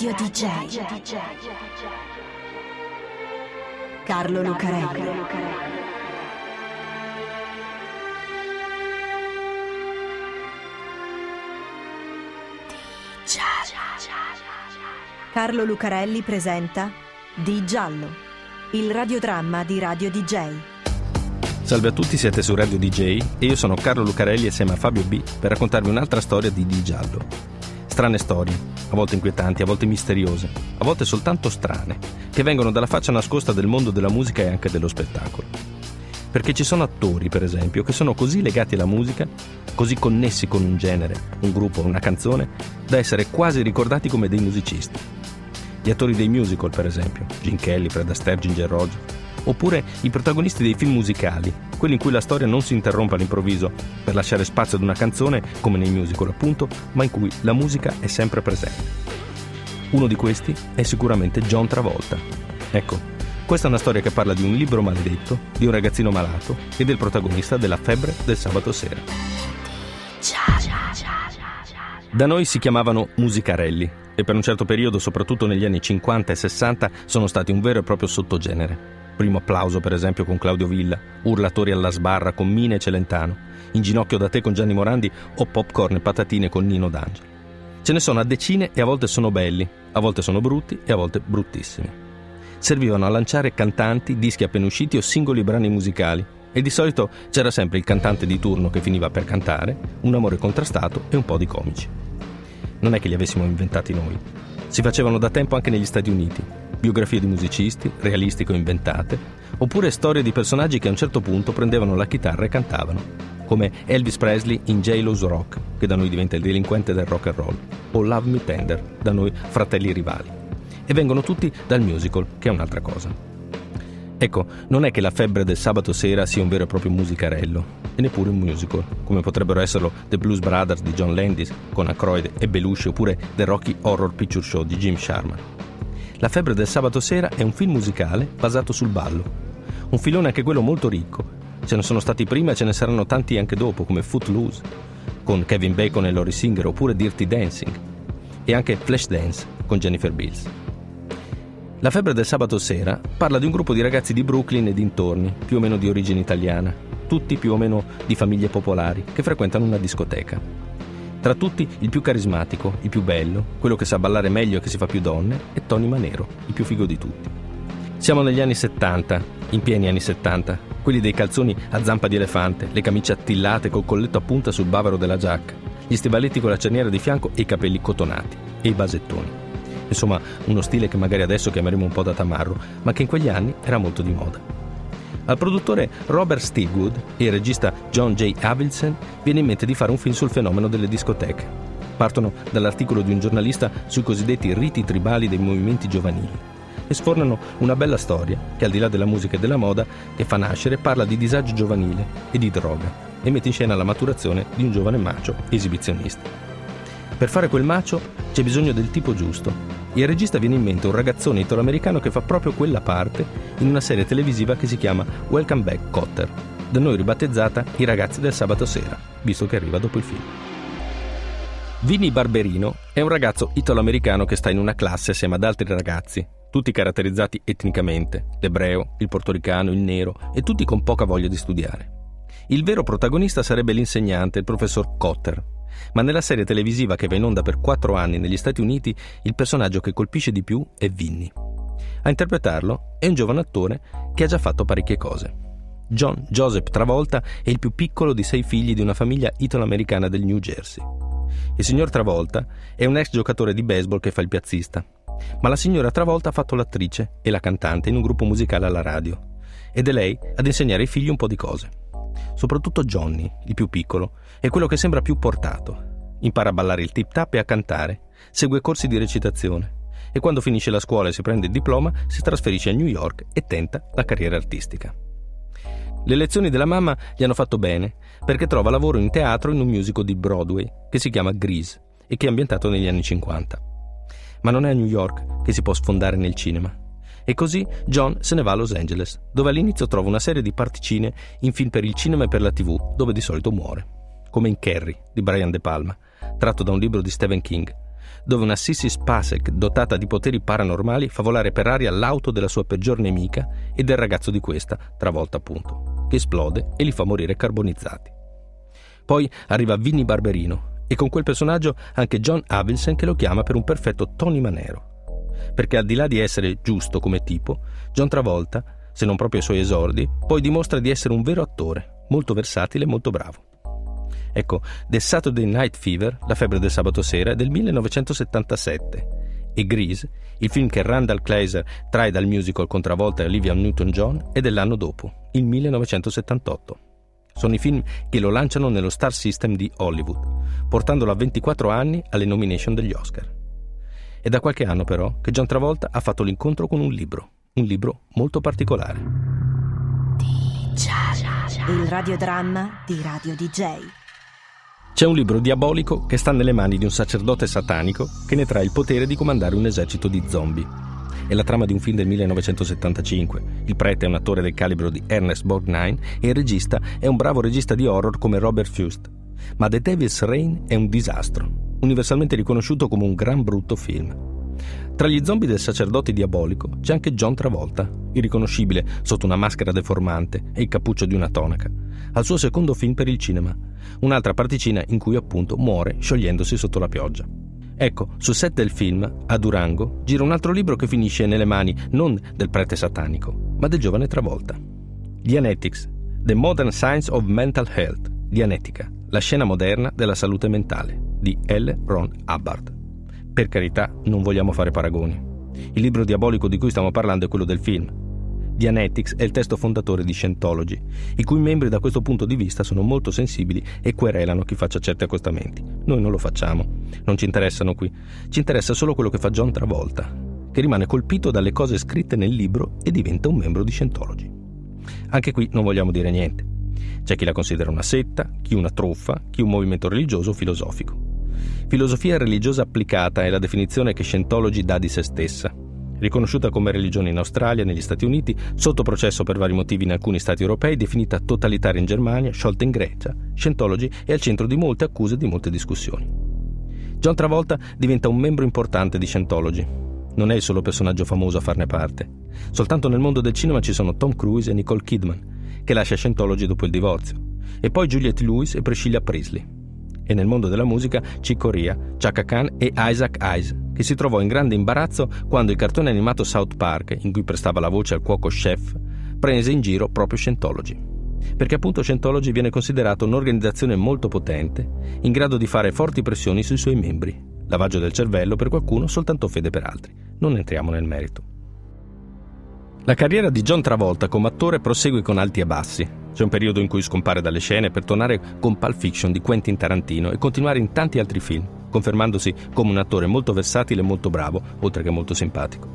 Radio DJ. Carlo Lucarelli. Carlo Lucarelli presenta Di Giallo, il radiodramma di Radio DJ. Salve a tutti, siete su Radio DJ e io sono Carlo Lucarelli assieme a Fabio B per raccontarvi un'altra storia di Di Giallo. Strane storie, a volte inquietanti, a volte misteriose, a volte soltanto strane, che vengono dalla faccia nascosta del mondo della musica e anche dello spettacolo. Perché ci sono attori, per esempio, che sono così legati alla musica, così connessi con un genere, un gruppo, una canzone, da essere quasi ricordati come dei musicisti. Gli attori dei musical, per esempio, Gene Kelly, Fred Astaire, Ginger Rogers, oppure i protagonisti dei film musicali, quelli in cui la storia non si interrompe all'improvviso per lasciare spazio ad una canzone, come nei musical appunto, ma in cui la musica è sempre presente. Uno di questi è sicuramente John Travolta. Ecco, questa è una storia che parla di un libro maledetto, di un ragazzino malato e del protagonista della febbre del sabato sera. Da noi si chiamavano musicarelli e per un certo periodo, soprattutto negli anni 50 e 60, sono stati un vero e proprio sottogenere. Primo applauso, per esempio, con Claudio Villa, urlatori alla sbarra con Mine e Celentano, in ginocchio da te con Gianni Morandi o popcorn e patatine con Nino D'Angelo. Ce ne sono a decine e a volte sono belli, a volte sono brutti e a volte bruttissimi. Servivano a lanciare cantanti, dischi appena usciti o singoli brani musicali e di solito c'era sempre il cantante di turno che finiva per cantare, un amore contrastato e un po' di comici. Non è che li avessimo inventati noi. Si facevano da tempo anche negli Stati Uniti, biografie di musicisti, realistiche o inventate, oppure storie di personaggi che a un certo punto prendevano la chitarra e cantavano, come Elvis Presley in J-Lo's Rock, che da noi diventa il delinquente del rock and roll, o Love Me Tender, da noi fratelli rivali. E vengono tutti dal musical, che è un'altra cosa. Ecco, non è che la febbre del sabato sera sia un vero e proprio musicarello, e neppure un musical, come potrebbero esserlo The Blues Brothers di John Landis con Aykroyd e Belushi oppure The Rocky Horror Picture Show di Jim Sharman. La febbre del sabato sera è un film musicale basato sul ballo. Un filone anche quello molto ricco. Ce ne sono stati prima e ce ne saranno tanti anche dopo, come Footloose, con Kevin Bacon e Laurie Singer, oppure Dirty Dancing, e anche Flashdance con Jennifer Bills. La febbre del sabato sera parla di un gruppo di ragazzi di Brooklyn e dintorni, più o meno di origine italiana, tutti più o meno di famiglie popolari, che frequentano una discoteca. Tra tutti il più carismatico, il più bello, quello che sa ballare meglio e che si fa più donne, è Tony Manero, il più figo di tutti. Siamo negli anni 70, in pieni anni 70, quelli dei calzoni a zampa di elefante, le camicie attillate col colletto a punta sul bavero della giacca, gli stivaletti con la cerniera di fianco e i capelli cotonati, e i basettoni. Insomma, uno stile che magari adesso chiameremo un po' da tamarro, ma che in quegli anni era molto di moda. Al produttore Robert Stigwood e al regista John J. Avildsen viene in mente di fare un film sul fenomeno delle discoteche. Partono dall'articolo di un giornalista sui cosiddetti riti tribali dei movimenti giovanili e sfornano una bella storia che al di là della musica e della moda che fa nascere parla di disagio giovanile e di droga e mette in scena la maturazione di un giovane macio esibizionista. Per fare quel macio c'è bisogno del tipo giusto. Al regista viene in mente un ragazzone italo-americano che fa proprio quella parte in una serie televisiva che si chiama Welcome Back Cotter, da noi ribattezzata I ragazzi del sabato sera, visto che arriva dopo il film. Vini Barberino è un ragazzo italo-americano che sta in una classe assieme ad altri ragazzi, tutti caratterizzati etnicamente, l'ebreo, il portoricano, il nero e tutti con poca voglia di studiare. Il vero protagonista sarebbe l'insegnante, il professor Cotter, ma nella serie televisiva che va in onda per quattro anni negli Stati Uniti, il personaggio che colpisce di più è Vinny. A interpretarlo è un giovane attore che ha già fatto parecchie cose. John Joseph Travolta è il più piccolo di sei figli di una famiglia italo-americana del New Jersey. Il signor Travolta è un ex giocatore di baseball che fa il piazzista, ma la signora Travolta ha fatto l'attrice e la cantante in un gruppo musicale alla radio ed è lei ad insegnare ai figli un po' di cose. Soprattutto Johnny, il più piccolo, è quello che sembra più portato. Impara a ballare il tip tap e a cantare, segue corsi di recitazione e quando finisce la scuola e si prende il diploma si trasferisce a New York e tenta la carriera artistica. Le lezioni della mamma gli hanno fatto bene perché trova lavoro in teatro in un musical di Broadway che si chiama Grease e che è ambientato negli anni 50. Ma non è a New York che si può sfondare nel cinema. E così John se ne va a Los Angeles, dove all'inizio trova una serie di particine in film per il cinema e per la tv, dove di solito muore. Come in Carrie di Brian De Palma, tratto da un libro di Stephen King, dove una Sissy Spacek dotata di poteri paranormali fa volare per aria l'auto della sua peggior nemica e del ragazzo di questa, travolta appunto, che esplode e li fa morire carbonizzati. Poi arriva Vinnie Barberino e con quel personaggio anche John Avildsen che lo chiama per un perfetto Tony Manero. Perché al di là di essere giusto come tipo, John Travolta, se non proprio ai suoi esordi, poi dimostra di essere un vero attore, molto versatile e molto bravo. Ecco, The Saturday Night Fever, la febbre del sabato sera, del 1977 e Grease, il film che Randall Kleiser trae dal musical con Travolta e Olivia Newton-John, è dell'anno dopo, il 1978. Sono i film che lo lanciano nello star system di Hollywood, portandolo a 24 anni alle nomination degli Oscar. È da qualche anno però che John Travolta ha fatto l'incontro con un libro, un libro molto particolare. Il radiodramma di Radio DJ. C'è un libro diabolico che sta nelle mani di un sacerdote satanico che ne trae il potere di comandare un esercito di zombie. È la trama di un film del 1975. Il prete è un attore del calibro di Ernest Borgnine e il regista è un bravo regista di horror come Robert Fust. Ma The Devil's Reign è un disastro, universalmente riconosciuto come un gran brutto film. Tra gli zombie del sacerdote diabolico c'è anche John Travolta, irriconoscibile sotto una maschera deformante e il cappuccio di una tonaca, al suo secondo film per il cinema, un'altra particina in cui appunto muore sciogliendosi sotto la pioggia. Ecco, sul set del film, a Durango, gira un altro libro che finisce nelle mani non del prete satanico, ma del giovane Travolta. Dianetics, The Modern Science of Mental Health, Dianetica, la scena moderna della salute mentale, di L. Ron Hubbard. Per carità, non vogliamo fare paragoni. Il libro diabolico di cui stiamo parlando è quello del film. Dianetics è il testo fondatore di Scientology, i cui membri da questo punto di vista sono molto sensibili e querelano chi faccia certi accostamenti. Noi non lo facciamo, non ci interessano qui. Ci interessa solo quello che fa John Travolta, che rimane colpito dalle cose scritte nel libro e diventa un membro di Scientology. Anche qui non vogliamo dire niente. C'è chi la considera una setta, chi una truffa, chi un movimento religioso o filosofico. Filosofia religiosa applicata è la definizione che Scientology dà di se stessa. Riconosciuta come religione in Australia negli Stati Uniti, sotto processo per vari motivi in alcuni stati europei, definita totalitaria in Germania, sciolta in Grecia, Scientology è al centro di molte accuse e di molte discussioni. John Travolta diventa un membro importante di Scientology. Non è il solo personaggio famoso a farne parte. Soltanto nel mondo del cinema ci sono Tom Cruise e Nicole Kidman, che lascia Scientology dopo il divorzio, e poi Juliette Lewis e Priscilla Priestley e nel mondo della musica Chick Corea, Chaka Khan e Isaac Hayes, che si trovò in grande imbarazzo quando il cartone animato South Park, in cui prestava la voce al cuoco chef, prese in giro proprio Scientology. Perché appunto Scientology viene considerato un'organizzazione molto potente, in grado di fare forti pressioni sui suoi membri. Lavaggio del cervello per qualcuno, soltanto fede per altri. Non entriamo nel merito. La carriera di John Travolta come attore prosegue con alti e bassi. C'è un periodo in cui scompare dalle scene per tornare con Pulp Fiction di Quentin Tarantino e continuare in tanti altri film, confermandosi come un attore molto versatile e molto bravo, oltre che molto simpatico.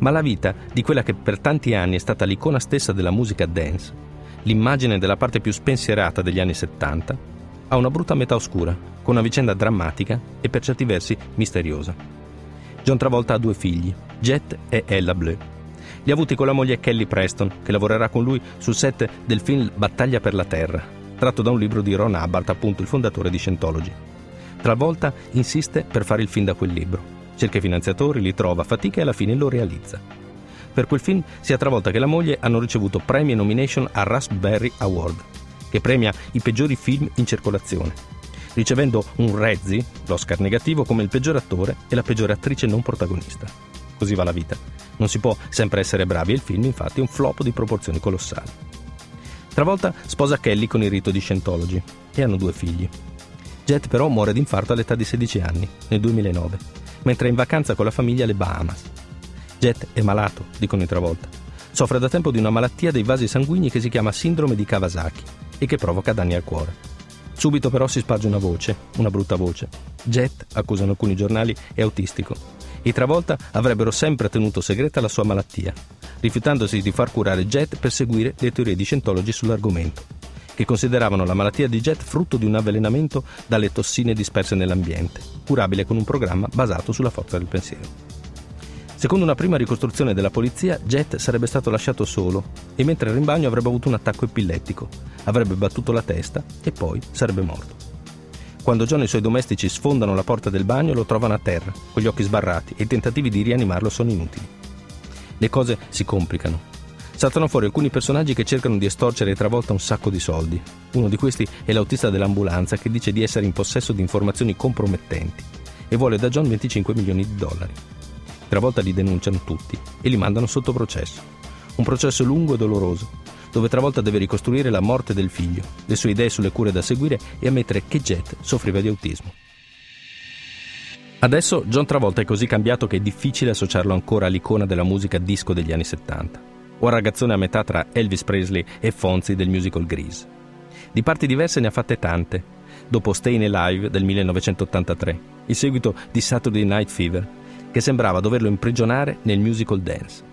Ma la vita di quella che per tanti anni è stata l'icona stessa della musica dance, l'immagine della parte più spensierata degli anni 70, ha una brutta metà oscura, con una vicenda drammatica e per certi versi misteriosa. John Travolta ha due figli, Jet e Ella Bleu li ha avuti con la moglie Kelly Preston, che lavorerà con lui sul set del film Battaglia per la Terra, tratto da un libro di Ron Hubbard, appunto il fondatore di Scientology. Travolta insiste per fare il film da quel libro. Cerca i finanziatori, li trova fatica e alla fine lo realizza. Per quel film, sia Travolta che la moglie hanno ricevuto premi e nomination al Raspberry Award, che premia i peggiori film in circolazione, ricevendo un Rezzi, l'Oscar negativo, come il peggior attore e la peggiore attrice non protagonista. Così va la vita. Non si può sempre essere bravi e il film infatti è un flop di proporzioni colossali. Travolta sposa Kelly con il rito di Scientology e hanno due figli. Jet però muore d'infarto all'età di 16 anni, nel 2009, mentre è in vacanza con la famiglia alle Bahamas. Jet è malato, dicono in Travolta. Soffre da tempo di una malattia dei vasi sanguigni che si chiama sindrome di Kawasaki e che provoca danni al cuore. Subito però si sparge una voce, una brutta voce. Jet, accusano alcuni giornali, è autistico i Travolta avrebbero sempre tenuto segreta la sua malattia, rifiutandosi di far curare Jet per seguire le teorie di Scientology sull'argomento, che consideravano la malattia di Jet frutto di un avvelenamento dalle tossine disperse nell'ambiente, curabile con un programma basato sulla forza del pensiero. Secondo una prima ricostruzione della polizia, Jet sarebbe stato lasciato solo e mentre era in bagno avrebbe avuto un attacco epillettico, avrebbe battuto la testa e poi sarebbe morto. Quando John e i suoi domestici sfondano la porta del bagno lo trovano a terra, con gli occhi sbarrati, e i tentativi di rianimarlo sono inutili. Le cose si complicano. Saltano fuori alcuni personaggi che cercano di estorcere travolta un sacco di soldi. Uno di questi è l'autista dell'ambulanza che dice di essere in possesso di informazioni compromettenti e vuole da John 25 milioni di dollari. Travolta li denunciano tutti e li mandano sotto processo. Un processo lungo e doloroso, dove Travolta deve ricostruire la morte del figlio, le sue idee sulle cure da seguire e ammettere che Jet soffriva di autismo. Adesso John Travolta è così cambiato che è difficile associarlo ancora all'icona della musica disco degli anni 70, o al ragazzone a metà tra Elvis Presley e Fonzi del musical Grease. Di parti diverse ne ha fatte tante, dopo Stayin' Alive del 1983, il seguito di Saturday Night Fever, che sembrava doverlo imprigionare nel musical dance.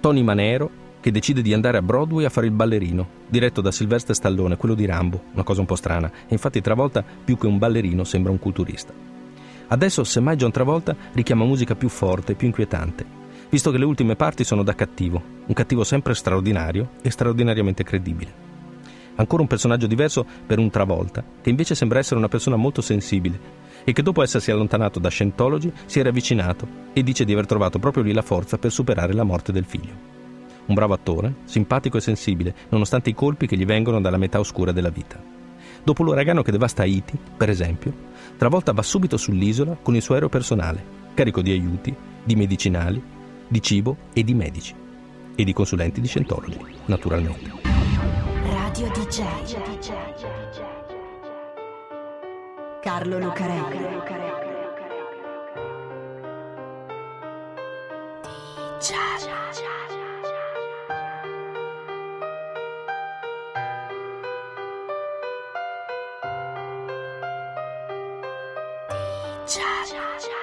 Tony Manero, che decide di andare a Broadway a fare il ballerino, diretto da Sylvester Stallone, quello di Rambo, una cosa un po' strana, e infatti Travolta più che un ballerino sembra un culturista. Adesso, semmai John Travolta richiama musica più forte, più inquietante, visto che le ultime parti sono da cattivo, un cattivo sempre straordinario e straordinariamente credibile. Ancora un personaggio diverso per un Travolta, che invece sembra essere una persona molto sensibile e che dopo essersi allontanato da Scientology si era avvicinato e dice di aver trovato proprio lì la forza per superare la morte del figlio. Un bravo attore, simpatico e sensibile, nonostante i colpi che gli vengono dalla metà oscura della vita. Dopo l'uragano che devasta Haiti, per esempio, Travolta va subito sull'isola con il suo aereo personale, carico di aiuti, di medicinali, di cibo e di medici. E di consulenti di Scientology, naturalmente. Radio DJ. Carlo Lucarelli. DJ. 恰恰恰